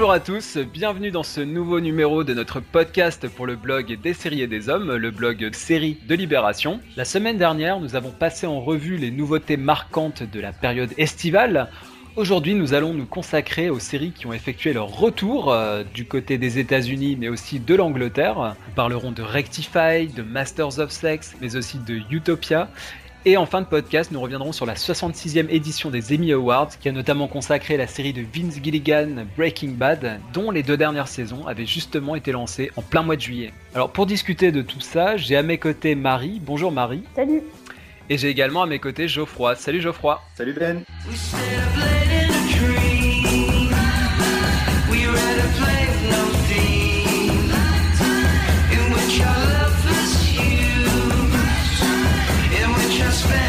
Bonjour à tous, bienvenue dans ce nouveau numéro de notre podcast pour le blog des séries et des hommes, le blog série de Libération. La semaine dernière, nous avons passé en revue les nouveautés marquantes de la période estivale. Aujourd'hui, nous allons nous consacrer aux séries qui ont effectué leur retour euh, du côté des États-Unis, mais aussi de l'Angleterre. Nous parlerons de Rectify, de Masters of Sex, mais aussi de Utopia. Et en fin de podcast, nous reviendrons sur la 66e édition des Emmy Awards, qui a notamment consacré la série de Vince Gilligan Breaking Bad, dont les deux dernières saisons avaient justement été lancées en plein mois de juillet. Alors pour discuter de tout ça, j'ai à mes côtés Marie. Bonjour Marie. Salut. Et j'ai également à mes côtés Geoffroy. Salut Geoffroy. Salut Ben.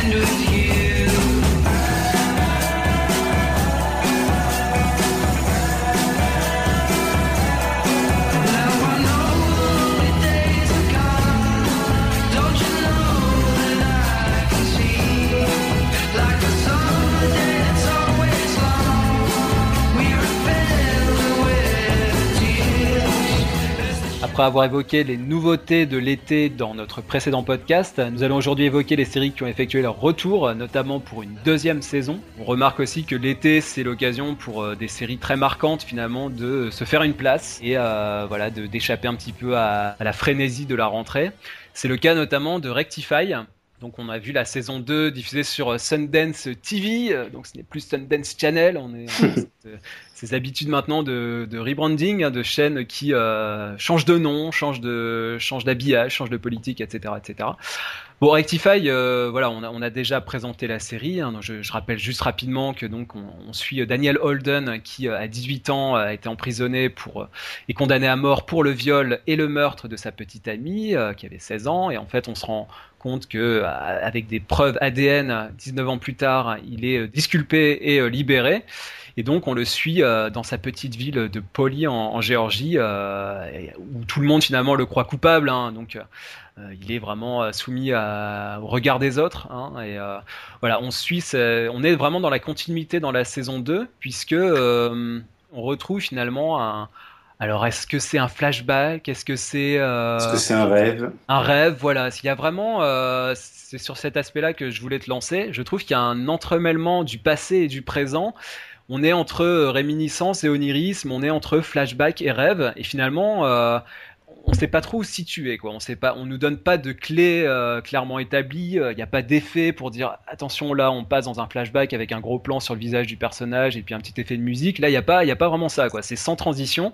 brand new Après avoir évoqué les nouveautés de l'été dans notre précédent podcast, nous allons aujourd'hui évoquer les séries qui ont effectué leur retour, notamment pour une deuxième saison. On remarque aussi que l'été, c'est l'occasion pour euh, des séries très marquantes finalement de se faire une place et euh, voilà d'échapper un petit peu à, à la frénésie de la rentrée. C'est le cas notamment de Rectify, donc on a vu la saison 2 diffusée sur euh, Sundance TV, euh, donc ce n'est plus Sundance Channel, on est ces habitudes maintenant de, rebranding, hein, de chaînes qui euh, changent de nom, changent de changent d'habillage, changent de politique, etc., etc. Bon, Rectify, voilà, on a, déjà présenté la série. Hein, je, rappelle juste rapidement que donc on, suit Daniel Holden qui à 18 ans a été emprisonné pour et condamné à mort pour le viol et le meurtre de sa petite amie qui avait 16 ans et en fait on se rend compte que euh, avec des preuves ADN 19 ans plus tard, il est euh, disculpé et euh, libéré. Et donc on le suit dans sa petite ville de Poli en, Géorgie, où tout le monde finalement le croit coupable. Hein. donc il est vraiment soumis au regard des autres. Hein. et voilà, on suit, on est vraiment dans la continuité dans la saison 2, puisque on retrouve finalement un, alors, est-ce que c'est un flashback? Est-ce que c'est euh, Est-ce que c'est un rêve? Un rêve, voilà. S'il y a vraiment, euh, c'est sur cet aspect-là que je voulais te lancer. Je trouve qu'il y a un entremêlement du passé et du présent. On est entre réminiscence et onirisme, on est entre flashback et rêve, et finalement, euh, on sait pas trop où situer quoi. On sait pas, on nous donne pas de clé euh, clairement établie. Il euh, n'y a pas d'effet pour dire attention là, on passe dans un flashback avec un gros plan sur le visage du personnage et puis un petit effet de musique. Là, il y a pas, il y a pas vraiment ça quoi. C'est sans transition.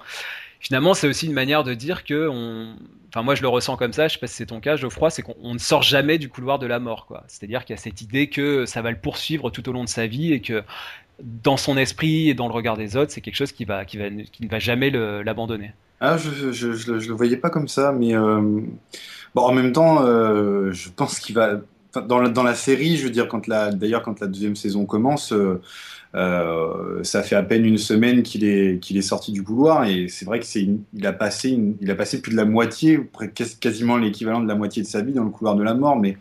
Finalement, c'est aussi une manière de dire que enfin moi je le ressens comme ça. Je sais pas si c'est ton cas, Geoffroy, c'est qu'on ne sort jamais du couloir de la mort quoi. C'est-à-dire qu'il y a cette idée que ça va le poursuivre tout au long de sa vie et que dans son esprit et dans le regard des autres, c'est quelque chose qui qui ne va jamais l'abandonner. Ah, je, je, je, le voyais pas comme ça, mais euh, bon, en même temps, euh, je pense qu'il va. Dans la, dans la série, je veux dire, quand la, d'ailleurs, quand la deuxième saison commence, euh, ça fait à peine une semaine qu'il est, qu'il est sorti du couloir, et c'est vrai que c'est, il a passé, il a passé plus de la moitié, quasiment l'équivalent de la moitié de sa vie dans le couloir de la mort, mais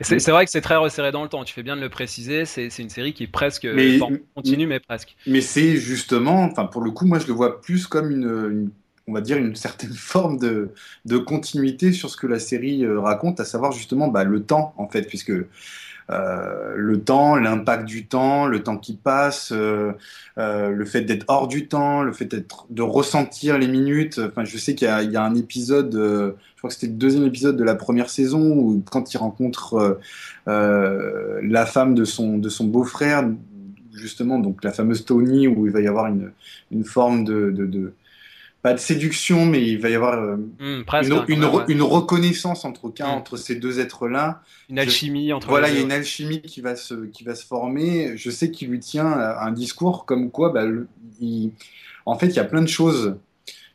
c'est vrai que c'est très resserré dans le temps, tu fais bien de le préciser, c'est une série qui est presque mais, continue, mais presque. Mais c'est justement, enfin pour le coup, moi je le vois plus comme une, une on va dire, une certaine forme de, de, continuité sur ce que la série euh, raconte, à savoir justement bah, le temps, en fait, puisque euh, le temps, l'impact du temps, le temps qui passe, euh, le fait d'être hors du temps, le fait de ressentir les minutes. Enfin, je sais qu'il y y a un épisode, je crois que c'était le deuxième épisode de la première saison, où quand il rencontre la femme de son, de son beau-frère, justement, donc la fameuse Tony, où il va y avoir une, une forme de pas de séduction, mais il va y avoir euh, mmh, une, une, une, reconnaissance entre, mmh. entre ces deux êtres-là. Une alchimie entre Voilà, il y a une alchimie qui va se, qui va se former. Je sais qu'il lui tient un discours comme quoi, bah, il, en fait, il y a plein de choses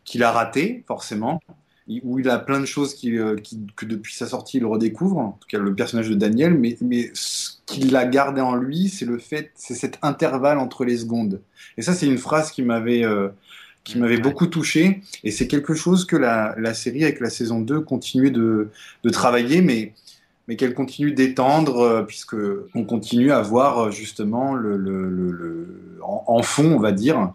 qu'il a ratées, forcément, où il a plein de choses qui, euh, qui, que depuis sa sortie, il redécouvre, en tout cas le personnage de Daniel, mais, mais ce qu'il a gardé en lui, c'est le fait, c'est cet intervalle entre les secondes. Et ça, c'est une phrase qui m'avait... Euh, qui m'avait beaucoup touché. Et c'est quelque chose que la, la, série, avec la saison 2, continue de, de travailler, mais, mais qu'elle continue d'étendre, euh, puisque on continue à voir euh, justement le, le, le, en, en, fond, on va dire,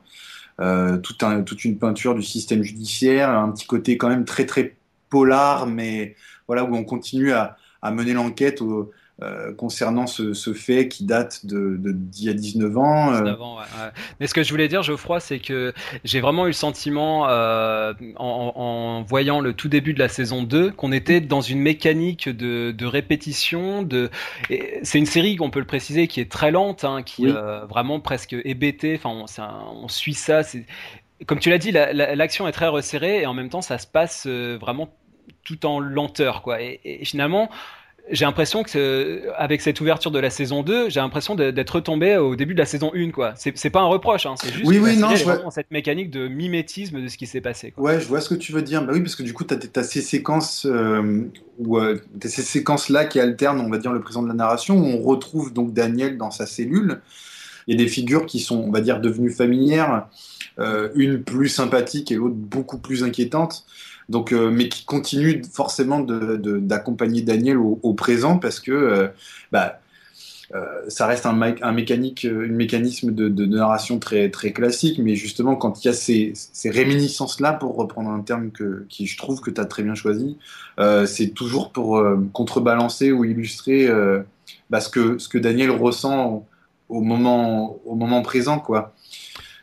tout un, toute une peinture du système judiciaire, un petit côté quand même très très polar, mais voilà où on continue à, à mener l'enquête au, euh, concernant ce, fait qui date de, d'il y a 19 ans. Euh. Mais ce que je voulais dire, Geoffroy, c'est que j'ai vraiment eu le sentiment, euh, en, voyant le tout début de la saison 2, qu'on était dans une mécanique de, répétition. De... C'est une série, on peut le préciser, qui est très lente, hein, qui est vraiment presque hébétée. Enfin, on, on suit ça. Comme tu l'as dit, l'action est très resserrée et en même temps, ça se passe vraiment tout en lenteur, quoi. et finalement, j'ai l'impression que avec cette ouverture de la saison 2, j'ai l'impression d'être retombé au début de la saison 1 quoi. C'est pas un reproche hein, c'est juste oui, oui, non, je vois... cette mécanique de mimétisme de ce qui s'est passé. Quoi. Ouais, je vois ce que tu veux dire. Bah oui, parce que du coup, tu as, ces séquences euh, où euh, ces séquences là qui alternent, on va dire le présent de la narration où on retrouve donc Daniel dans sa cellule. Il y a des figures qui sont, on va dire, devenues familières, euh, une plus sympathique et l'autre beaucoup plus inquiétante. Donc, euh, mais qui continue forcément d'accompagner Daniel au, présent parce que euh, bah, euh, ça reste un, un un mécanisme de, narration très, classique, mais justement, quand il y a ces, ces réminiscences-là, pour reprendre un terme que, qui je trouve que tu as très bien choisi, c'est toujours pour contrebalancer ou illustrer bah, ce, que, ce que Daniel ressent au, moment, au moment présent. quoi.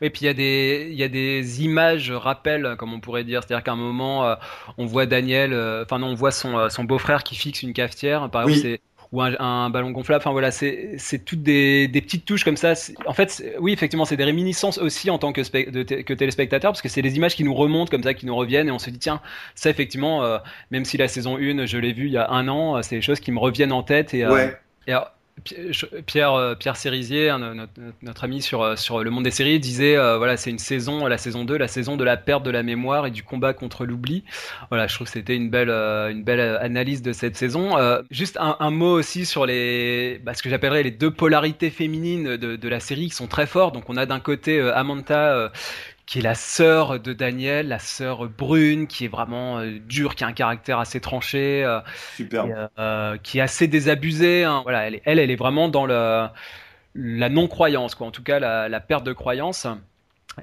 Et puis il y a des il y a des images rappels comme on pourrait dire, c'est-à-dire qu'à un moment euh, on voit Daniel, euh, enfin non on voit son, euh, son beau-frère qui fixe une cafetière, par exemple ou un, ballon gonflable. Enfin voilà, c'est toutes des, des petites touches comme ça. En fait, oui effectivement c'est des réminiscences aussi en tant que que téléspectateur parce que c'est des images qui nous remontent comme ça, qui nous reviennent et on se dit tiens ça effectivement même si la saison 1 je l'ai vu il y a un an, c'est des choses qui me reviennent en tête et, ouais. et Pierre euh, Pierre Cérisier, hein, notre, ami sur euh, sur le monde des séries, disait euh, voilà c'est une saison, la saison 2, la saison de la perte de la mémoire et du combat contre l'oubli. Voilà, je trouve que c'était une belle une belle analyse de cette saison. juste un, mot aussi sur les bah, ce que j'appellerais les deux polarités féminines de, de, la série qui sont très fortes. Donc on a d'un côté Amanta qui est la sœur de Daniel, la sœur brune, qui est vraiment euh, dure, qui a un caractère assez tranché, euh, euh, qui est assez désabusée. Hein. Voilà, elle, elle, elle est vraiment dans le, la non-croyance, quoi. En tout cas, la, la perte de croyance.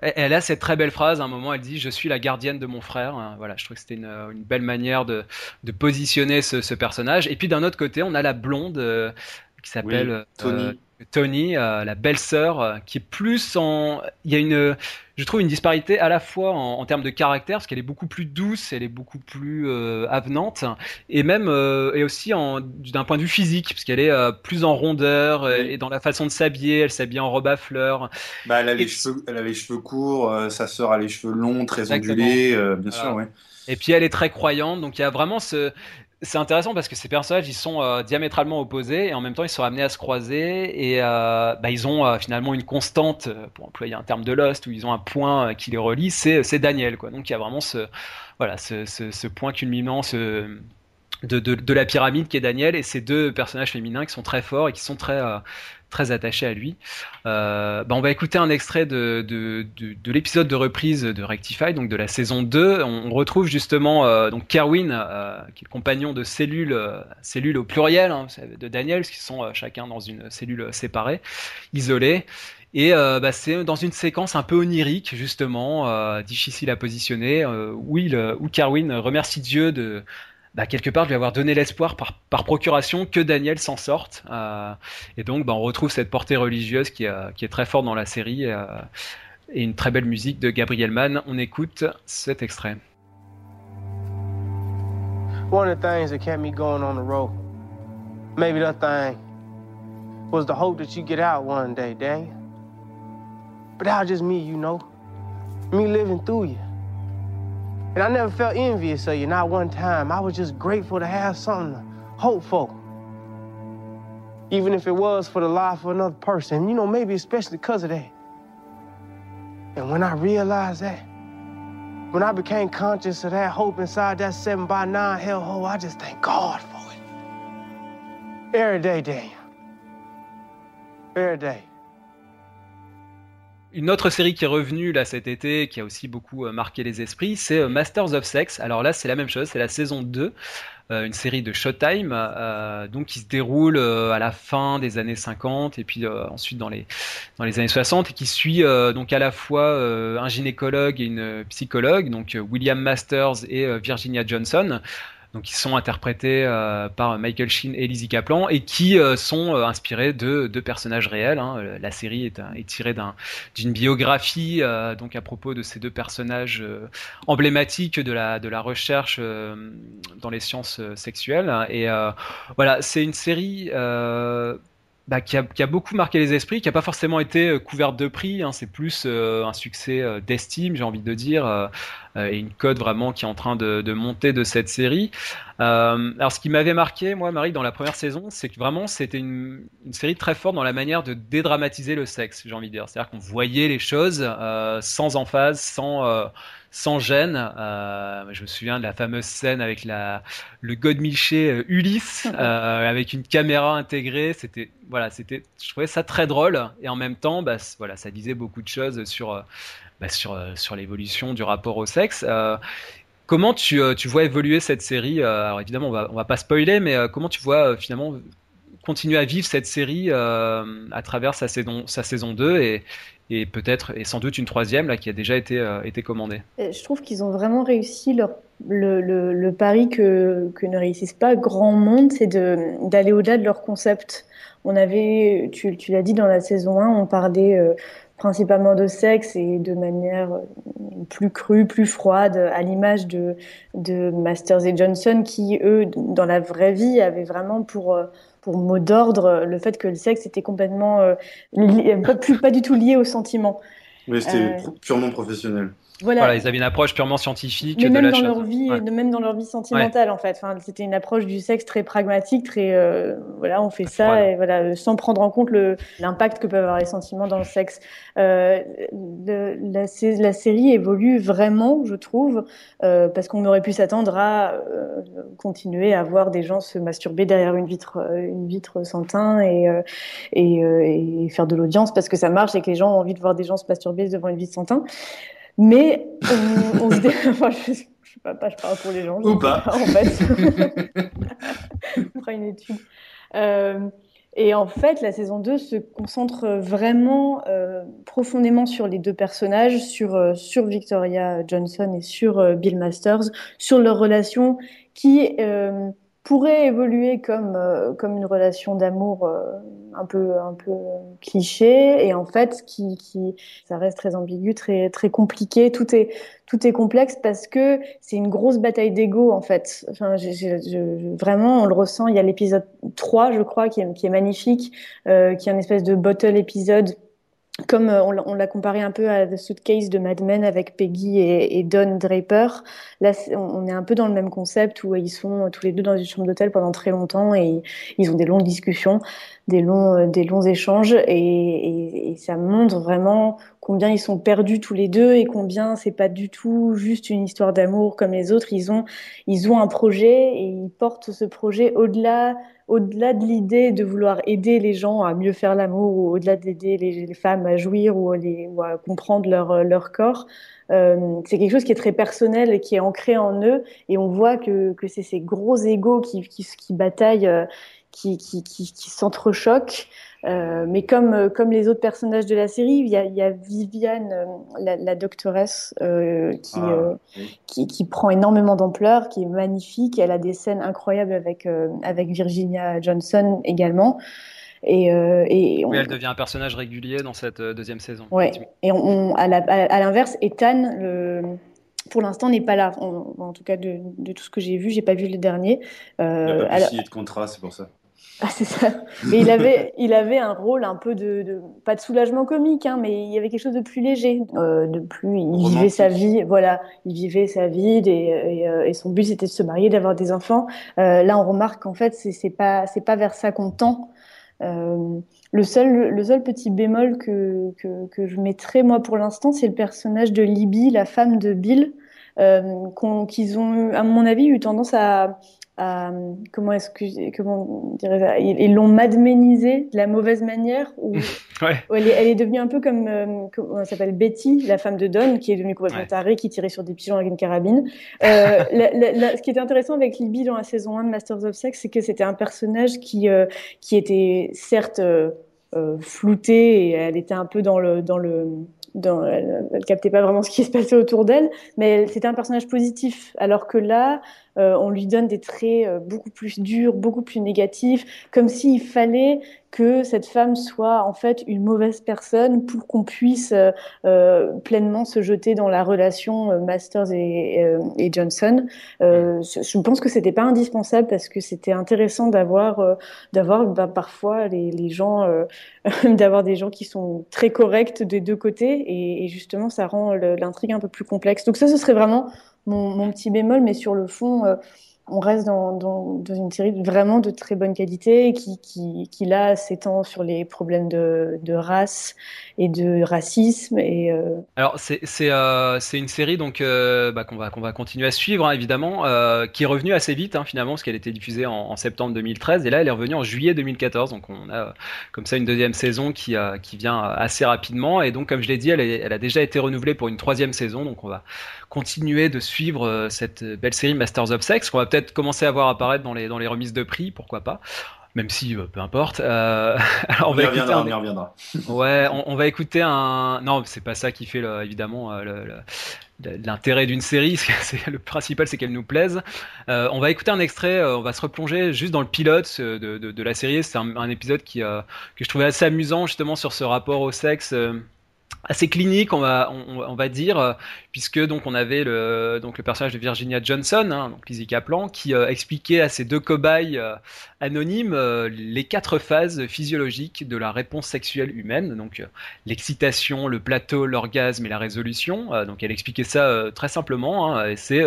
Elle, a cette très belle phrase. À un moment, elle dit "Je suis la gardienne de mon frère." Hein. Voilà, je trouve que c'était une, une, belle manière de, de positionner ce, ce, personnage. Et puis d'un autre côté, on a la blonde qui s'appelle Tony. Tony, la belle-sœur, qui est plus en. Il y a une je trouve une disparité à la fois en, termes de caractère, parce qu'elle est beaucoup plus douce, elle est beaucoup plus euh, avenante, et même euh, et aussi d'un point de vue physique, parce qu'elle est euh, plus en rondeur et dans la façon de s'habiller, elle s'habille en robe à fleurs. Bah, elle, a les cheveux, elle a les cheveux courts, sa sœur a les cheveux longs, très ondulés, bien sûr, ouais. Et puis elle est très croyante, donc il y a vraiment ce, c'est intéressant parce que ces personnages ils sont euh, diamétralement opposés et en même temps ils sont amenés à se croiser et euh, bah, ils ont euh, finalement une constante pour employer un terme de Lost où ils ont un point qui les relie c'est Daniel quoi. Donc il y a vraiment ce voilà ce, ce, point culminant de, de, la pyramide qui est Daniel et ces deux personnages féminins qui sont très forts et qui sont très très attaché à lui. Euh, bah on va écouter un extrait de, de, de, de l'épisode de reprise de Rectify, donc de la saison 2. On, retrouve justement euh, donc Kerwin, euh, qui est le compagnon de cellule, au pluriel hein, de Daniel, qui sont chacun dans une cellule séparée, isolée. Et bah, c'est dans une séquence un peu onirique, justement, difficile à positionner, où, il, où Carwin remercie Dieu de, bah, quelque part, lui avoir donné l'espoir par, par, procuration que Daniel s'en sorte. Euh, et donc, bah, on retrouve cette portée religieuse qui, euh, qui est très forte dans la série euh, et une très belle musique de Gabriel Mann. On écoute cet extrait. One of the things that kept me going on the road, maybe the thing was the hope that you get out one day, Daniel. But was just me, you know, me living through you. And I never felt envious of you, not one time. I was just grateful to have something to hope for. Even if it was for the life of another person, you know, maybe especially because of that. And when I realized that, when I became conscious of that hope inside that seven by nine hellhole, I just thank God for it. Every day, Daniel. Every day. Une autre série qui est revenue là cet été, qui a aussi beaucoup marqué les esprits, c'est Masters of Sex. Alors là, c'est la même chose, c'est la saison 2. Euh, une série de Showtime, euh, donc qui se déroule euh, à la fin des années 50 et puis ensuite dans les dans les années 60 et qui suit donc à la fois un gynécologue et une psychologue, donc William Masters et Virginia Johnson donc qui sont interprétés euh, par Michael Sheen et Lizzie Kaplan et qui euh, sont euh, inspirés de, de, personnages réels. Hein. La série est, tirée d'une biographie donc à propos de ces deux personnages emblématiques de la, recherche dans les sciences sexuelles. Et voilà, c'est une série bah, qui, a, beaucoup marqué les esprits, qui n'a pas forcément été couverte de prix. Hein. c'est plus un succès d'estime, j'ai envie de dire, et une cote vraiment qui est en train de, de monter de cette série. Euh, alors, ce qui m'avait marqué, moi, Marie, dans la première saison, c'est que vraiment, c'était une, une, série très forte dans la manière de dédramatiser le sexe, j'ai envie de dire. C'est-à-dire qu'on voyait les choses euh, sans emphase, sans, euh, sans gêne. Euh, je me souviens de la fameuse scène avec la, le godemiché Ulysse, avec une caméra intégrée. C'était, voilà, c'était, je trouvais ça très drôle. Et en même temps, bah, voilà, ça disait beaucoup de choses sur bah, sur, euh, sur l'évolution du rapport au sexe. Euh, comment tu, euh, tu, vois évoluer cette série Alors évidemment, on va, on va pas spoiler, mais comment tu vois finalement continuer à vivre cette série à travers sa saison, sa saison 2 et, et peut-être et sans doute une troisième là qui a déjà été, été commandée? Je trouve qu'ils ont vraiment réussi leur, le, le, pari que, que ne réussissent pas grand monde, c'est d'aller au-delà de leur concept. On avait, tu, tu l'as dit dans la saison 1, on parlait principalement de sexe et de manière euh, plus crue, plus froide, à l'image de, de Masters et Johnson, qui, eux, dans la vraie vie, avaient vraiment pour, euh, pour mot d'ordre le fait que le sexe était complètement euh, pas, plus, pas du tout lié au sentiment. Mais c'était purement professionnel. Voilà. ils avaient une approche purement scientifique Mais de même la dans leur vie, même dans leur vie sentimentale en fait. Enfin, c'était une approche du sexe très pragmatique, très euh, voilà, on fait ça et voilà, sans prendre en compte l'impact que peuvent avoir les sentiments dans le sexe. Euh, la, la, série évolue vraiment, je trouve, euh, parce qu'on aurait pu s'attendre à euh, continuer à voir des gens se masturber derrière une vitre, euh, une vitre sans teint et et, et faire de l'audience parce que ça marche et que les gens ont envie de voir des gens se masturber devant une vitre sans teint. Mais on, on se dit, enfin, je, je, sais pas, je parle pour les gens. Ou pas. En fait, on fera une étude. Euh, et en fait, la saison 2 se concentre vraiment euh, profondément sur les deux personnages, sur, euh, sur Victoria Johnson et sur Bill Masters, sur leur relation qui pourrait évoluer comme euh, comme une relation d'amour euh, un peu un peu cliché. Et en fait qui qui ça reste très ambigu très très compliqué. Tout est tout est complexe parce que c'est une grosse bataille d'ego en fait. Enfin vraiment on le ressent. Il y a l'épisode 3 je crois qui est qui est magnifique euh, qui est une espèce de bottle épisode comme euh, on l'a comparé un peu à The Suitcase de Mad Men avec Peggy et, Don Draper, là on est un peu dans le même concept où ils sont tous les deux dans une chambre d'hôtel pendant très longtemps et ils ont des longues discussions, des longs, euh, échanges et ça montre vraiment combien ils sont perdus tous les deux et combien c'est pas du tout juste une histoire d'amour comme les autres. Ils ont, ils ont un projet et ils portent ce projet au-delà au-delà de l'idée de vouloir aider les gens à mieux faire l'amour ou au-delà d'aider les, les, femmes à jouir ou, à comprendre leur, leur corps, euh, c'est quelque chose qui est très personnel et qui est ancré en eux. Et on voit que, que c'est ces gros égaux qui, qui, qui bataillent, euh, qui, qui, qui, qui s'entrechoquent. Euh, mais comme, euh, comme les autres personnages de la série, il y a, il y a Viviane, euh, la, la doctoresse, euh, qui, ah, euh, oui. qui, qui, prend énormément d'ampleur, qui est magnifique. Elle a des scènes incroyables avec, avec Virginia Johnson également. Et, et on... oui, elle devient un personnage régulier dans cette deuxième saison. Ouais. Et on, à l'inverse, Ethan, le, pour l'instant n'est pas là. En, en, tout cas, de, de tout ce que j'ai vu, j'ai pas vu le dernier. Euh, il n'a pas pu signer de contrat, c'est pour ça. Ah, c'est ça. Mais il avait, il avait un rôle un peu de, de pas de soulagement comique, hein, mais il y avait quelque chose de plus léger, euh, de plus. Il Romantique. vivait sa vie, voilà, il vivait sa vie, et, et, euh, et son but c'était de se marier, d'avoir des enfants. Euh, là, on remarque qu'en fait, c'est pas, c'est pas vers ça qu'on tend. Le seul, le seul petit bémol que, que, que je mettrais moi pour l'instant, c'est le personnage de Libby, la femme de Bill, qu'ils ont, à mon avis, eu tendance à euh, comment est-ce que comment ils l'ont madménisé de la mauvaise manière ou Elle, est, devenue un peu comme, euh, comment s'appelle Betty, la femme de Don, qui est devenue complètement tarée, qui tirait sur des pigeons avec une carabine. Euh, ce qui était intéressant avec Libby dans la saison 1 de Masters of Sex, c'est que c'était un personnage qui, euh, qui était certes flouté et elle était un peu dans le, dans le elle, ne captait pas vraiment ce qui se passait autour d'elle, mais c'était un personnage positif. Alors que là, euh, on lui donne des traits euh, beaucoup plus durs, beaucoup plus négatifs, comme s'il fallait que cette femme soit en fait une mauvaise personne pour qu'on puisse euh, pleinement se jeter dans la relation Masters et, Johnson. je pense que c'était pas indispensable parce que c'était intéressant d'avoir d'avoir bah, parfois les, gens d'avoir des gens qui sont très corrects des deux côtés et, et justement ça rend l'intrigue un peu plus complexe. Donc ça, ce serait vraiment mon, petit bémol, mais sur le fond, euh, on reste dans, une série vraiment de très bonne qualité qui, qui, qui là s'étend sur les problèmes de, race et de racisme. Et, euh, Alors c'est euh, une série donc bah, qu'on va va continuer à suivre hein, évidemment, qui est revenue assez vite hein, finalement parce qu'elle était diffusée en, septembre 2013 et là elle est revenue en juillet 2014 donc on a comme ça une deuxième saison qui qui vient assez rapidement et donc comme je l'ai dit elle, elle a déjà été renouvelée pour une troisième saison donc on va continuer de suivre euh, cette belle série Masters of Sex qu'on va peut-être commencer à voir apparaître dans les, dans les remises de prix, pourquoi pas même si euh, peu importe. Euh, alors on, va écouter un... on y reviendra. Ouais, on, va écouter un. Non, c'est pas ça qui fait évidemment l'intérêt d'une série. le principal, c'est qu'elle nous plaise. on va écouter un extrait. on va se replonger juste dans le pilote de, de, la série. C'est un, un, épisode qui que je trouvais assez amusant justement sur ce rapport au sexe assez clinique, on va, on, va dire, euh, puisque donc on avait le, donc le personnage de Virginia Johnson, hein, donc Lizzie qui euh, expliquait à ces deux cobayes euh, anonymes les quatre phases physiologiques de la réponse sexuelle humaine, donc l'excitation, le plateau, l'orgasme et la résolution. donc elle expliquait ça très simplement, hein, et c'est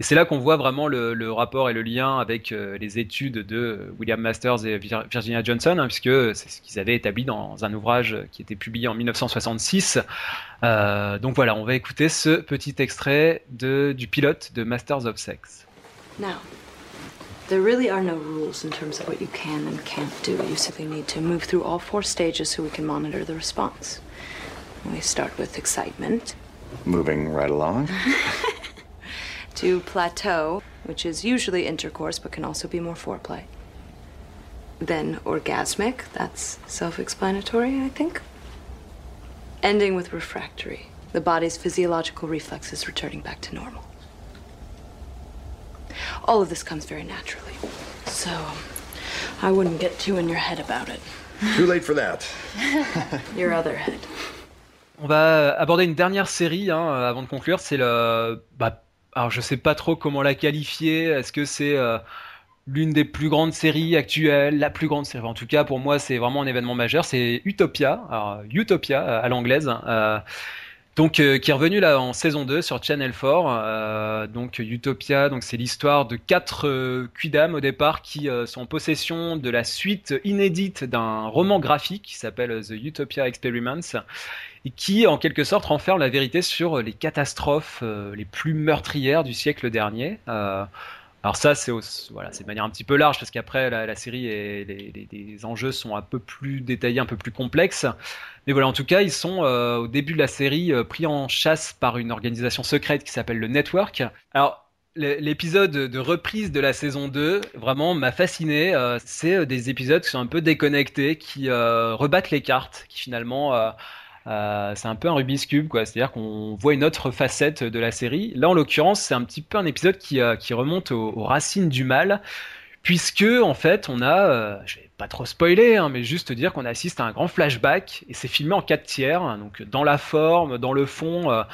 c'est là qu'on voit vraiment le, le, rapport et le lien avec les études de William Masters et Virginia Johnson, hein, puisque c'est ce qu'ils avaient établi dans un ouvrage qui était publié en 1966 Euh, donc voilà, on va écouter ce petit extrait de, du pilote de Masters of Sex. Now, there really are no rules in terms of what you can and can't do. You simply need to move through all four stages so we can monitor the response. We start with excitement. Moving right along. to plateau, which is usually intercourse but can also be more foreplay. Then orgasmic, that's self explanatory, I think ending with refractory, the body's physiological reflexes returning back to normal. All of this comes very naturally, so um, I wouldn't get too in your head about it. Too late for that. your other head. On va euh, aborder une dernière série hein, euh, avant de conclure. C'est le. Bah, alors je ne sais pas trop comment la qualifier. Est-ce que c'est euh, l'une des plus grandes séries actuelles, la plus grande série. En tout cas, pour moi, c'est vraiment un événement majeur. C'est Utopia, alors, Utopia euh, à l'anglaise. Euh, donc, euh, qui est revenu là en saison 2 sur Channel 4. donc, Utopia, donc c'est l'histoire de quatre euh, au départ qui sont en possession de la suite inédite d'un roman graphique qui s'appelle The Utopia Experiments et qui, en quelque sorte, renferme la vérité sur les catastrophes les plus meurtrières du siècle dernier. Alors ça, c'est voilà, c'est de manière un petit peu large parce qu'après la, série et les, enjeux sont un peu plus détaillés, un peu plus complexes. Mais voilà, en tout cas, ils sont euh, au début de la série euh, pris en chasse par une organisation secrète qui s'appelle le Network. Alors L'épisode de reprise de la saison 2 vraiment m'a fasciné. Euh, c'est des épisodes qui sont un peu déconnectés, qui rebattent les cartes, qui finalement euh, c'est un peu un Rubik's Cube, quoi. C'est-à-dire qu'on voit une autre facette de la série. Là, en l'occurrence, c'est un petit peu un épisode qui, euh, remonte aux, racines du mal, puisque en fait, on a, euh, je vais pas trop spoiler, hein, mais juste dire qu'on assiste à un grand flashback et c'est filmé en 4 tiers, hein. donc dans la forme, dans le fond.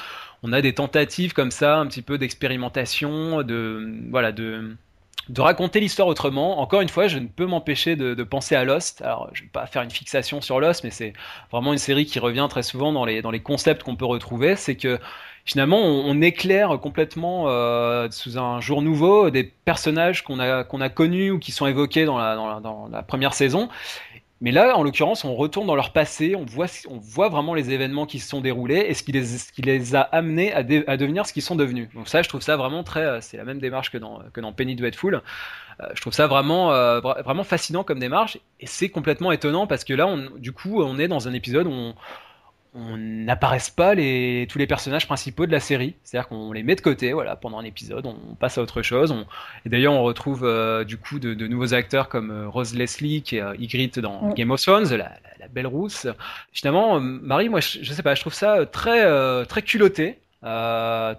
on a des tentatives comme ça, un petit peu d'expérimentation, de voilà, de de raconter l'histoire autrement. Encore une fois, je ne peux m'empêcher de, penser à Lost. Alors, je vais pas faire une fixation sur Lost, mais c'est vraiment une série qui revient très souvent dans les, concepts qu'on peut retrouver. C'est que finalement, on, éclaire complètement euh, sous un jour nouveau des personnages qu'on a, connus ou qui sont évoqués dans la, première saison. Mais là, en l'occurrence, on retourne dans leur passé, on voit, vraiment les événements qui se sont déroulés et ce qui les, a amenés à, devenir ce qu'ils sont devenus. Donc ça, je trouve ça vraiment très, euh, c'est la même démarche que dans, Penny Dreadful. Euh, je trouve ça vraiment, euh, vraiment fascinant comme démarche et c'est complètement étonnant parce que là, du coup, on est dans un épisode où on, on n'apparaissent pas les, tous les personnages principaux de la série. C'est-à-dire qu'on les met de côté, voilà, pendant un épisode, on passe à autre chose. On... Et d'ailleurs, on retrouve euh, du coup de, de, nouveaux acteurs comme euh, Rose Leslie, qui est euh, Ygritte dans Game of Thrones, la, la, la, belle rousse. Finalement, Marie, moi, je, je, sais pas, je trouve ça très, très culotté. voilà,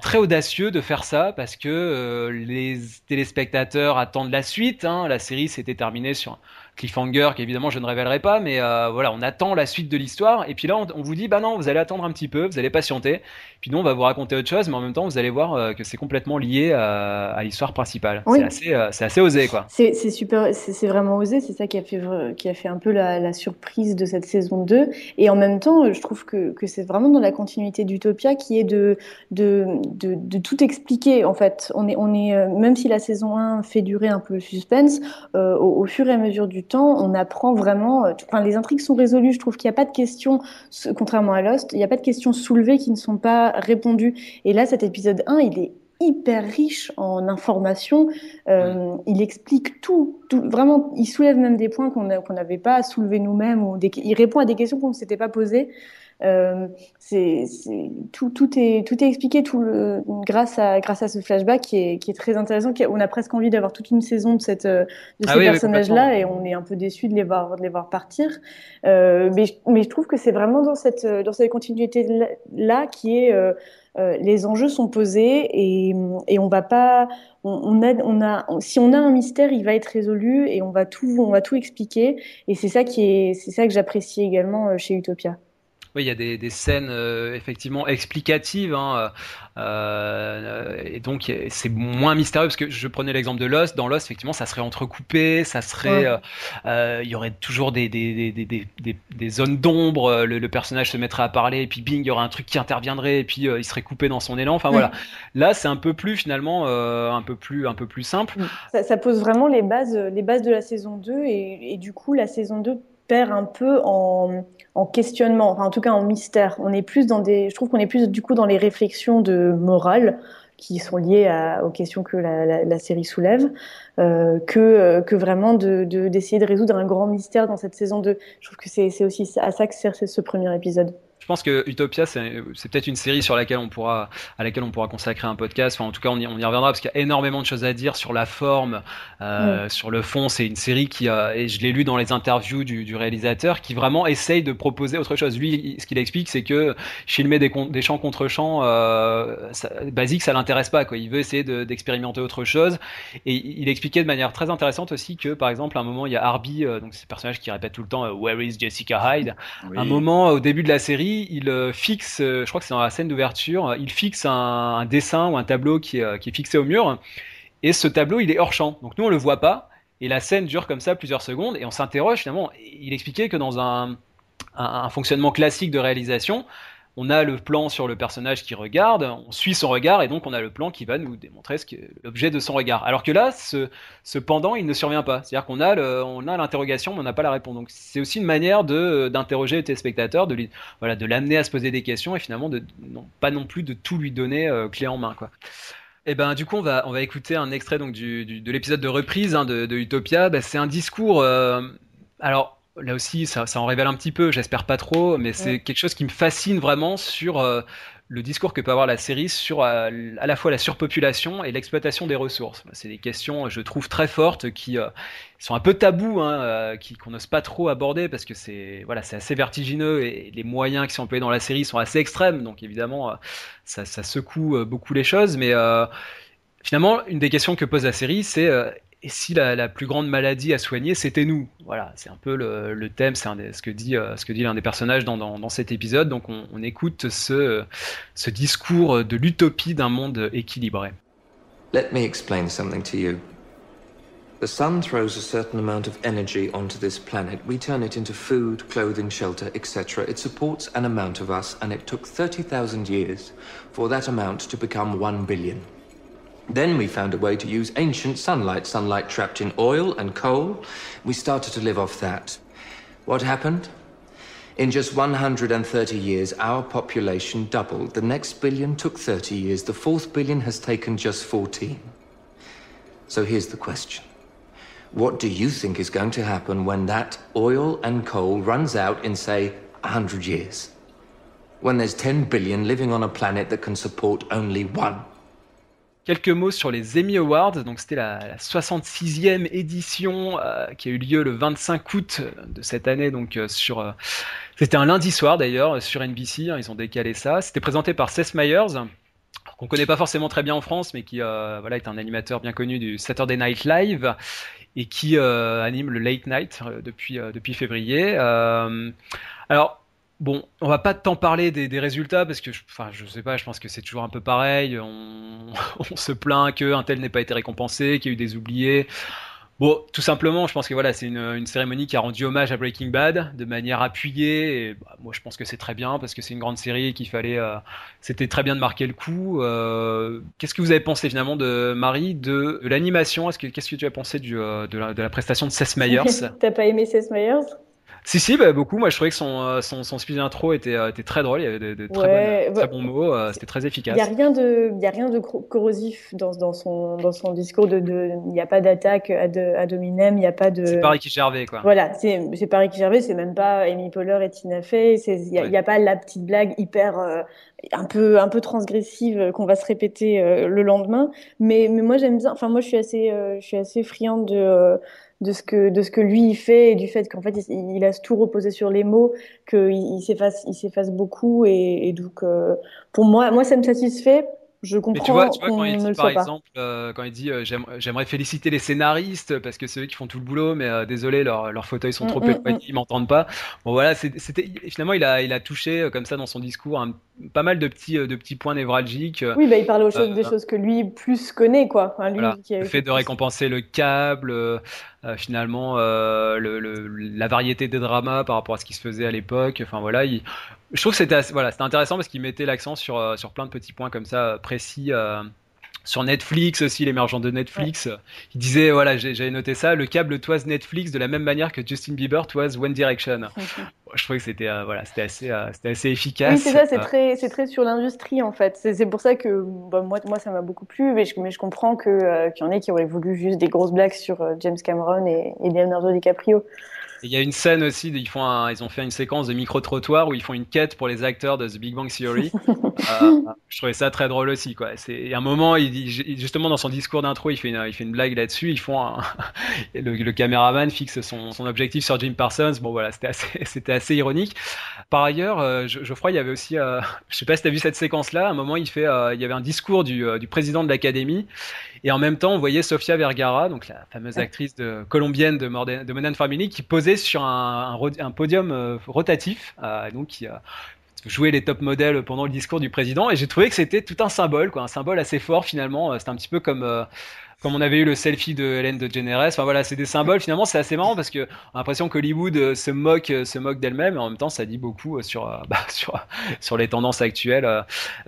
très audacieux de faire ça parce que les téléspectateurs attendent la suite. Hein. La série s'était terminée sur cliffhanger qu'évidemment je ne révélerai pas, mais euh, voilà, on attend la suite de l'histoire. Et puis là, on, on, vous dit, bah non, vous allez attendre un petit peu, vous allez patienter. Puis nous, on va vous raconter autre chose, mais en même temps, vous allez voir euh, que c'est complètement lié à, à l'histoire principale. Oui. C'est assez, euh, c'est assez osé, quoi. C'est super, c'est vraiment osé. C'est ça qui a fait, qui a fait un peu la, la, surprise de cette saison 2. Et en même temps, je trouve que, que c'est vraiment dans la continuité d'Utopia qui est de, de, de, de, tout expliquer. En fait, on est, on est, euh, même si la saison 1 fait durer un peu le suspense, au, au fur et à mesure du temps, on apprend vraiment. Enfin, les intrigues sont résolues. Je trouve qu'il n'y a pas de questions, contrairement à Lost, il n'y a pas de questions soulevées qui ne sont pas répondues. Et là, cet épisode 1, il est hyper riche en informations. Euh, ouais. Il explique tout, tout, vraiment. Il soulève même des points qu'on n'avait pas soulevé nous-mêmes. Ou des, il répond à des questions qu'on ne s'était pas posées. Euh, c'est tout, tout, est, tout est expliqué tout le, grâce, à, grâce à ce flashback qui est, qui est très intéressant. Qui, on a presque envie d'avoir toute une saison de, cette, de ah ces oui, personnages-là oui, et on est un peu déçu de les voir, de les voir partir. Euh, mais, mais je trouve que c'est vraiment dans cette, dans cette continuité-là qui est. Euh, euh, les enjeux sont posés et, et on va pas, on, on, a, on a, si on a un mystère, il va être résolu et on va tout, on va tout expliquer. Et c'est ça qui est, c'est ça que j'apprécie également chez Utopia. Oui, il y a des, des scènes euh, effectivement explicatives, hein, euh, et donc c'est moins mystérieux parce que je prenais l'exemple de Lost. Dans Lost, effectivement, ça serait entrecoupé, ça serait, ouais. euh, il y aurait toujours des, des, des, des zones d'ombre. Le, le, personnage se mettrait à parler, et puis bing, il y aurait un truc qui interviendrait, et puis euh, il serait coupé dans son élan. Enfin voilà. Là, c'est un peu plus finalement, euh, un peu plus, un peu plus simple. Ça, ça, pose vraiment les bases, les bases de la saison 2, et, et du coup, la saison 2 perd un peu en, en, questionnement, enfin en tout cas en mystère. On est plus dans des, je trouve qu'on est plus du coup dans les réflexions de morale qui sont liées aux questions que la, série soulève, euh, que, que vraiment d'essayer de, de, de, résoudre un grand mystère dans cette saison 2. Je trouve que c'est aussi à ça que sert ce premier épisode. Je pense que Utopia, c'est peut-être une série sur laquelle on pourra, à laquelle on pourra consacrer un podcast. Enfin, en tout cas, on y, on y reviendra parce qu'il y a énormément de choses à dire sur la forme, euh, ouais. sur le fond. C'est une série qui a, et je l'ai lu dans les interviews du, du, réalisateur, qui vraiment essaye de proposer autre chose. Lui, ce qu'il explique, c'est que filmer des, des chants contre chants euh, ça, basiques, ça l'intéresse pas. Quoi. Il veut essayer d'expérimenter de, autre chose. Et il expliquait de manière très intéressante aussi que, par exemple, à un moment, il y a Arby, euh, donc ce personnage qui répète tout le temps euh, Where is Jessica Hyde? Oui. Un moment au début de la série il euh, fixe, euh, je crois que c'est dans la scène d'ouverture, il fixe un, dessin ou un tableau qui est, euh, fixé au mur, et ce tableau, il est hors champ. Donc nous, on le voit pas, et la scène dure comme ça plusieurs secondes, et on s'interroge finalement. Il expliquait que dans un fonctionnement classique de réalisation, on a le plan sur le personnage qui regarde, on suit son regard et donc on a le plan qui va nous démontrer l'objet de son regard. Alors que là, ce, ce pendant, il ne survient pas. C'est-à-dire qu'on a l'interrogation, mais on n'a pas la réponse. Donc c'est aussi une manière d'interroger le téléspectateur, de voilà, l'amener à se poser des questions et finalement de non, pas non plus de tout lui donner euh, clé en main. Et eh ben du coup on va on va écouter un extrait donc de l'épisode de reprise hein, de, de, Utopia. Ben, c'est un discours. Euh, alors là aussi, ça, ça, en révèle un petit peu, j'espère pas trop, mais c'est ouais. quelque chose qui me fascine vraiment sur euh, le discours que peut avoir la série sur euh, à la fois la surpopulation et l'exploitation des ressources. C'est des questions, je trouve, très fortes qui euh, sont un peu tabous, hein, qu'on n'ose pas trop aborder parce que c'est voilà, c'est assez vertigineux et les moyens qui sont employés dans la série sont assez extrêmes, donc évidemment, ça, ça, secoue beaucoup les choses, mais finalement, une des questions que pose la série, c'est et si la, la, plus grande maladie à soigner, c'était nous Voilà, c'est un peu le, le thème, c'est ce que dit, euh, dit l'un des personnages dans, dans, dans, cet épisode. Donc on, on écoute ce, ce discours de l'utopie d'un monde équilibré. Let me explain something to you. The sun throws a certain amount of energy onto this planet. We turn it into food, clothing, shelter, etc. It supports an amount of us, and it took 30,000 years for that amount to become 1 billion. Then we found a way to use ancient sunlight, sunlight trapped in oil and coal. We started to live off that. What happened? In just 130 years, our population doubled. The next billion took 30 years. The fourth billion has taken just 14. So here's the question. What do you think is going to happen when that oil and coal runs out in, say, 100 years? When there's 10 billion living on a planet that can support only one? Quelques mots sur les Emmy Awards. Donc c'était la, la 66e édition euh, qui a eu lieu le 25 août de cette année. Donc euh, sur, euh, c'était un lundi soir d'ailleurs sur NBC. Hein, ils ont décalé ça. C'était présenté par Seth Meyers, qu'on connaît pas forcément très bien en France, mais qui euh, voilà est un animateur bien connu du Saturday Night Live et qui euh, anime le Late Night euh, depuis depuis février. alors Bon, on va pas tant parler des, résultats parce que, je, enfin, sais pas, je pense que c'est toujours un peu pareil. On, se plaint qu'un tel n'ait pas été récompensé, qu'il y a eu des oubliés. Bon, tout simplement, je pense que voilà, c'est une, cérémonie qui a rendu hommage à Breaking Bad de manière appuyée. Et, bah, moi, je pense que c'est très bien parce que c'est une grande série qu'il fallait. Euh, C'était très bien de marquer le coup. Euh, qu'est-ce que vous avez pensé finalement de Marie, de, l'animation? Est-ce que qu'est-ce que tu as pensé euh, de, la, de la prestation de Seth Meyers? T'as pas aimé Seth Meyers? Si, si, bah, beaucoup. Moi, je trouvais que son, euh, son, son speech d'intro était, euh, était très drôle. Il y avait de, de très, Ouais, bonnes- bah, très bons mots. euh, C'était très efficace. Il n'y a rien de, il y a rien de corrosif dans, dans son, dans son discours. De, de, il n'y a pas d'attaque à, de, à Dominem, il n'y a pas de. C'est pas Ricky Gervais, quoi. Voilà, c'est pas Ricky Gervais, c'est même pas Amy Poehler et Tina Fey. Il n'y a, Ouais. il y a pas la petite blague hyper euh, un peu un peu transgressive qu'on va se répéter euh, le lendemain. Mais, mais moi j'aime bien. Enfin moi je suis assez euh, je suis assez friande de euh, de ce que de ce que lui il fait et du fait qu'en fait il, il a tout reposé sur les mots, qu'il il s'efface il s'efface beaucoup et, et donc euh, pour moi moi ça me satisfait. Je Mais comprends tu vois, tu vois quand il dit par exemple, euh, quand il dit euh, j'aime- j'aimerais féliciter les scénaristes parce que c'est eux qui font tout le boulot, mais euh, désolé, leurs leurs fauteuils sont Mm, trop mm, éloignés, ils m'entendent pas. Bon voilà, c'était finalement il a il a touché euh, comme ça dans son discours pas mal de petits euh, de petits points névralgiques. Oui, bah, il parlait aux choses, Euh, des choses que lui plus connaît, quoi. Enfin, lui Voilà, qui a- le fait de récompenser le câble, euh, euh, finalement euh, le, le- la variété des dramas par rapport à ce qui se faisait à l'époque. Enfin voilà, il- je trouve que c'était voilà, c'était intéressant parce qu'il mettait l'accent sur euh, sur plein de petits points comme ça euh, précis. Sur Netflix aussi, l'émergence de Netflix. euh, Il disait, voilà, j'avais noté ça, le câble toise Netflix de la même manière que Justin Bieber toise One Direction. Je trouvais que c'était euh, voilà, c'était assez, euh, c'était assez efficace. Oui, c'est ça, c'est Euh, très, c'est très sur l'industrie en fait. C'est c'est pour ça que bah, moi, moi, ça m'a beaucoup plu, mais je, mais je comprends que qu'il y en ait qui auraient voulu juste des grosses blagues sur James Cameron et, et Leonardo DiCaprio. Il y a une scène aussi, ils, font un- ils ont fait une séquence de micro-trottoir où ils font une quête pour les acteurs de The Big Bang Theory. Euh, je trouvais ça très drôle aussi. Quoi. C'est, et à un moment, il justement dans son discours d'intro, il fait une, il fait une blague là-dessus. Ils font un- le, le caméraman fixe son, son objectif sur Jim Parsons. Bon voilà, c'était assez, c'était assez ironique. Par ailleurs, euh, je, je crois il y avait aussi, euh, je sais pas si tu as vu cette séquence-là, à un moment il fait, euh, il y avait un discours du, euh, du président de l'académie et en même temps on voyait Sofia Vergara, donc la fameuse actrice de, colombienne de, Morden- de Modern Family, qui posait sur un, podium euh, rotatif, euh, donc qui a joué les top modèles pendant le discours du président et j'ai trouvé que c'était tout un symbole, quoi, un symbole assez fort finalement. Euh, C'était un petit peu comme euh, comme on avait eu le selfie de Hélène DeGeneres. Enfin voilà, c'est des symboles. Finalement, c'est assez marrant parce que on a l'impression qu'Hollywood euh, se moque, euh, se moque d'elle-même, et en même temps, ça dit beaucoup euh, sur, bah, sur, sur les tendances actuelles.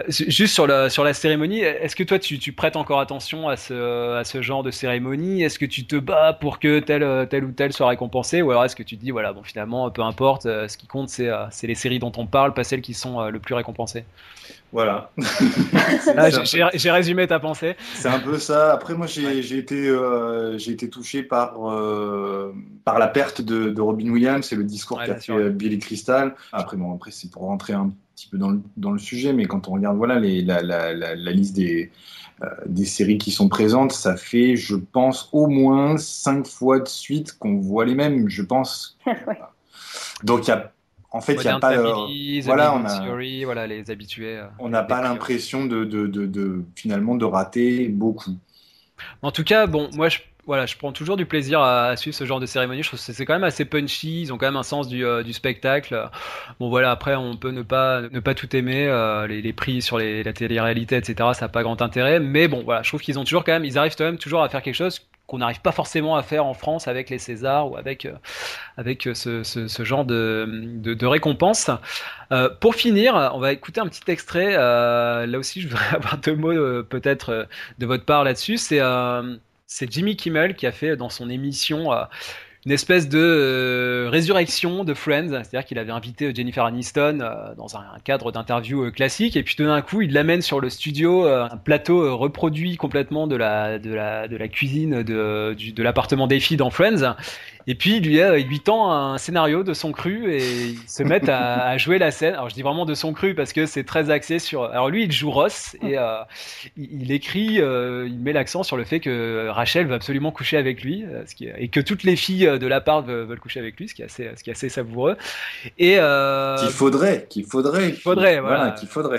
Juste sur la, sur la cérémonie, est-ce que toi, tu, tu prêtes encore attention à ce, à ce genre de cérémonie? Est-ce que tu te bats pour que tel, tel ou tel soit récompensé Ou alors est-ce que tu te dis, voilà, bon, finalement, peu importe, ce qui compte, c'est les séries dont on parle, pas celles qui sont le plus récompensées? Voilà. Ah, C'est- j'ai- résumé ta pensée. C'est un peu ça. Après, moi, j'ai été, euh, été touché par, euh, par la perte de, de Robin Williams et le discours Ouais, qu'a fait euh, Billy Crystal. Après, bon, après c'est pour rentrer un petit peu dans le, dans le sujet, mais quand on regarde voilà, les, la, la, la, la liste des, euh, des séries qui sont présentes, ça fait, je pense, au moins cinq fois de suite qu'on voit les mêmes, je pense. Ouais. Donc, il y a, en fait, il n'y a pas... euh, voilà, on a- Theory, voilà, les habitués. euh, on n'a pas l'impression de, de, de, de, finalement, de rater beaucoup. En tout cas, bon, moi, je, voilà, je prends toujours du plaisir à, à suivre ce genre de cérémonie. Je trouve que c'est quand même assez punchy. Ils ont quand même un sens du, euh, du spectacle. Bon, voilà, après, on peut ne pas, ne pas tout aimer. euh, les, les prix sur les, la télé-réalité, etc., ça n'a pas grand intérêt. Mais bon, voilà, je trouve qu'ils ont toujours quand même, ils arrivent quand même toujours à faire quelque chose qu'on n'arrive pas forcément à faire en France avec les Césars ou avec, euh, avec ce, ce, ce genre de, de, récompense. Euh, pour finir, on va écouter un petit extrait. Euh, là aussi, je voudrais avoir deux mots euh, peut-être euh, de votre part là-dessus. C'est c'est Jimmy Kimmel qui a fait dans son émission une espèce de euh, résurrection de Friends, c'est-à-dire qu'il avait invité Jennifer Aniston euh, dans un, cadre d'interview euh, classique, et puis tout d'un coup, il l'amène sur le studio, un plateau reproduit complètement de la, de la, de la cuisine de, de l'appartement des filles dans Friends, et puis il lui, il lui tend un scénario de son cru et ils se mettent à, à, jouer la scène. Alors je dis vraiment de son cru parce que c'est très axé sur. Alors lui, il joue Ross et euh, il, il, écrit, euh, il met l'accent sur le fait que Rachel veut absolument coucher avec lui ce qui est, et que toutes les filles de l'appart veulent, veulent, coucher avec lui, ce qui est assez, ce qui est assez savoureux. Et euh, qu'il faudrait, qu'il faudrait, qu'il faudrait, voilà, voilà qu'il faudrait.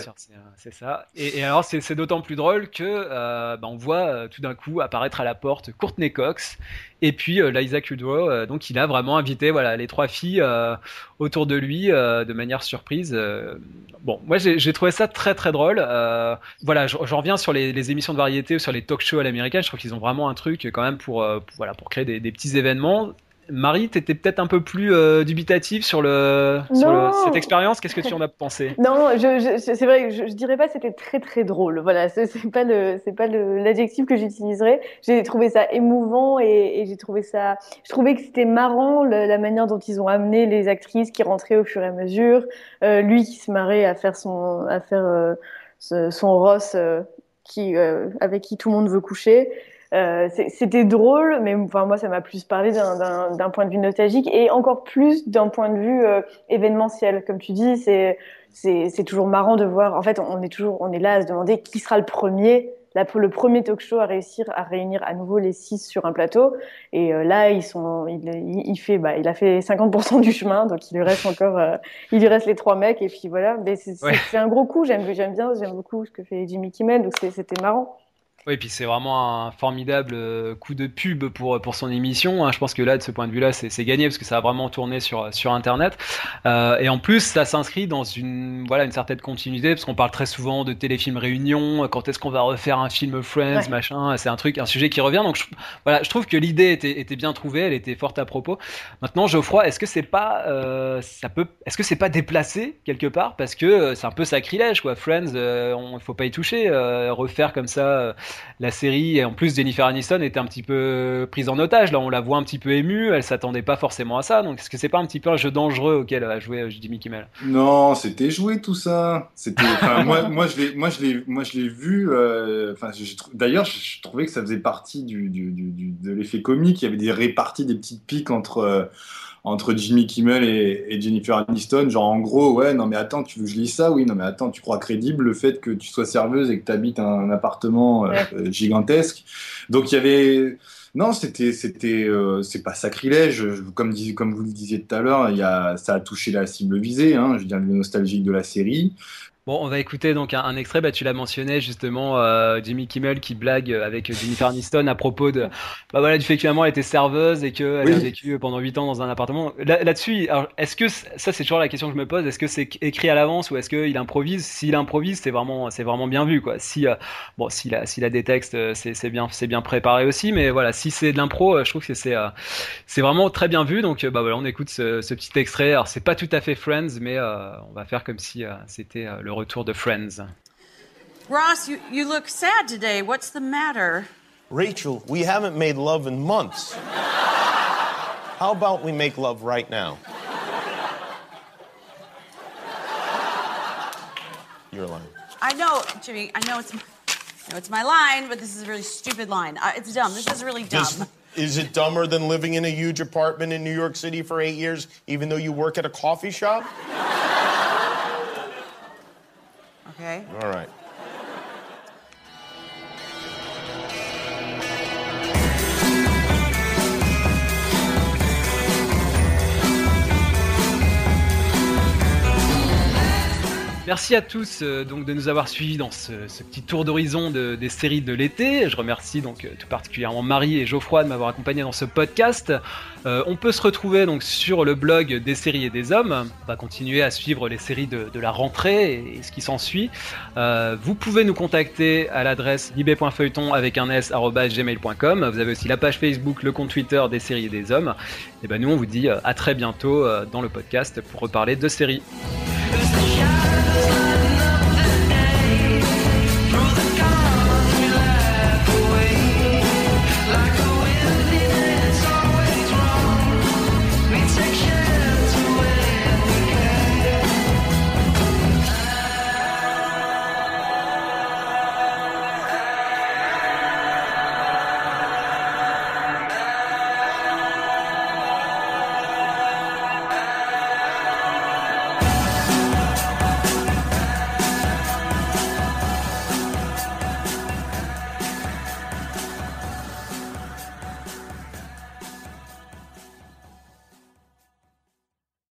C'est ça. Et, et alors c'est d'autant plus drôle que euh, bah, on voit tout d'un coup apparaître à la porte Courtney Cox et puis euh, Liza Kudrow, euh, donc il a vraiment invité voilà les trois filles euh, autour de lui de manière surprise. bon, moi j'ai trouvé ça très très drôle. voilà, je, je, reviens sur les, émissions de variété ou sur les talk shows à l'américaine. Je trouve qu'ils ont vraiment un truc quand même pour, voilà pour créer des petits événements. Marie, tu étais peut-être un peu plus euh, dubitative sur, le, sur le, cette expérience. Qu'est-ce que tu en as pensé? Non, je, je, c'est vrai, je, je dirais pas que c'était très très drôle. Voilà, c'est, pas le, c'est pas l'adjectif que j'utiliserais. J'ai trouvé ça émouvant et, et j'ai trouvé ça, je trouvais que c'était marrant le, la manière dont ils ont amené les actrices qui rentraient au fur et à mesure, euh, lui qui se marrait à faire son, à faire euh, son Ross qui, avec qui tout le monde veut coucher. Euh, c'était drôle, mais enfin moi ça m'a plus parlé d'un point de vue nostalgique et encore plus d'un point de vue euh, événementiel. Comme tu dis, c'est toujours marrant de voir. En fait, on est toujours on est là à se demander qui sera le premier, la, le premier talk show à réussir à réunir à nouveau les six sur un plateau. Et euh, là, ils sont, il, il, fait, bah, il a fait 50% du chemin, donc il lui reste encore, euh, il lui reste les trois mecs et puis voilà. Mais c'est ouais. un gros coup. J'aime j'aime bien, j'aime beaucoup ce que fait Jimmy Kimmel, donc c'était marrant. Oui, puis c'est vraiment un formidable coup de pub pour, pour son émission. Hein. Je pense que là, de ce point de vue-là, c'est gagné parce que ça a vraiment tourné sur, sur Internet. Euh, et en plus, ça s'inscrit dans une, voilà, une certaine continuité parce qu'on parle très souvent de téléfilm réunion. Quand est-ce qu'on va refaire un film Friends, ouais. machin C'est un truc, un sujet qui revient. Donc je, voilà, je trouve que l'idée était, était bien trouvée, elle était forte à propos. Maintenant, Geoffroy, est-ce que c'est pas, euh, ça peut, est-ce que c'est pas déplacé quelque part? Parce que c'est un peu sacrilège, quoi. Friends, euh, on, faut pas y toucher, euh, refaire comme ça la série, et en plus Jennifer Aniston était un petit peu prise en otage. Là, on la voit un petit peu émue. Elle s'attendait pas forcément à ça. Donc, est-ce que c'est pas un petit peu un jeu dangereux auquel a joué Jimmy Kimmel Non, c'était joué tout ça. C'était. moi, moi, je l'ai, moi, je l'ai, moi, je l'ai vu. Enfin, euh, d'ailleurs, je trouvais que ça faisait partie du, du, du de l'effet comique. Il y avait des réparties, des petites piques entre. Euh, entre Jimmy Kimmel et, et, Jennifer Aniston. Genre, en gros, ouais, non, mais attends, tu veux que je lis ça? Oui, non, mais attends, tu crois crédible le fait que tu sois serveuse et que tu habites un, un appartement euh, ouais. gigantesque? Donc, il y avait. Non, c'était, c'était, euh, c'est pas sacrilège. Comme, dis, comme vous le disiez tout à l'heure, il y a, ça a touché la cible visée. Hein, je veux dire, le nostalgique de la série. Bon, on va écouter donc un, un extrait. Bah, tu l'as mentionné justement, euh, Jimmy Kimmel qui blague avec Jennifer Aniston à propos de, bah voilà, du fait que elle était serveuse et qu'elle oui. a vécu pendant 8 ans dans un appartement. Là-dessus, là est-ce que ça c'est toujours la question que je me pose, est-ce que c'est écrit à l'avance ou est-ce qu'il improvise? S'il improvise, c'est vraiment, c'est vraiment bien vu quoi. Si euh, bon, s'il a, s'il a des textes, c'est bien, c'est bien préparé aussi. Mais voilà, si c'est de l'impro, je trouve que c'est, euh, c'est vraiment très bien vu. Donc bah voilà, on écoute ce, ce petit extrait. Alors c'est pas tout à fait Friends, mais euh, on va faire comme si c'était le retour de Friends. Ross, you, you look sad today. What's the matter? Rachel, we haven't made love in months. How about we make love right now? Your line. I know, Jimmy. I know it's, I know it's my line, but this is a really stupid line. Uh, it's dumb. This is really dumb. This, is it dumber than living in a huge apartment in New York City for eight years, even though you work at a coffee shop? Okay. All right. Merci à tous euh, donc de nous avoir suivis dans ce, petit tour d'horizon de- des séries de l'été. Je remercie donc euh, tout particulièrement Marie et Geoffroy de m'avoir accompagné dans ce podcast. Euh, on peut se retrouver donc sur le blog des séries et des hommes. On va continuer à suivre les séries de, la rentrée et, ce qui s'ensuit. Vous pouvez nous contacter à l'adresse libé.feuilleton avec un s gmail.com. Vous avez aussi la page Facebook, le compte Twitter des séries et des hommes. Et ben nous on vous dit à très bientôt dans le podcast pour reparler de séries.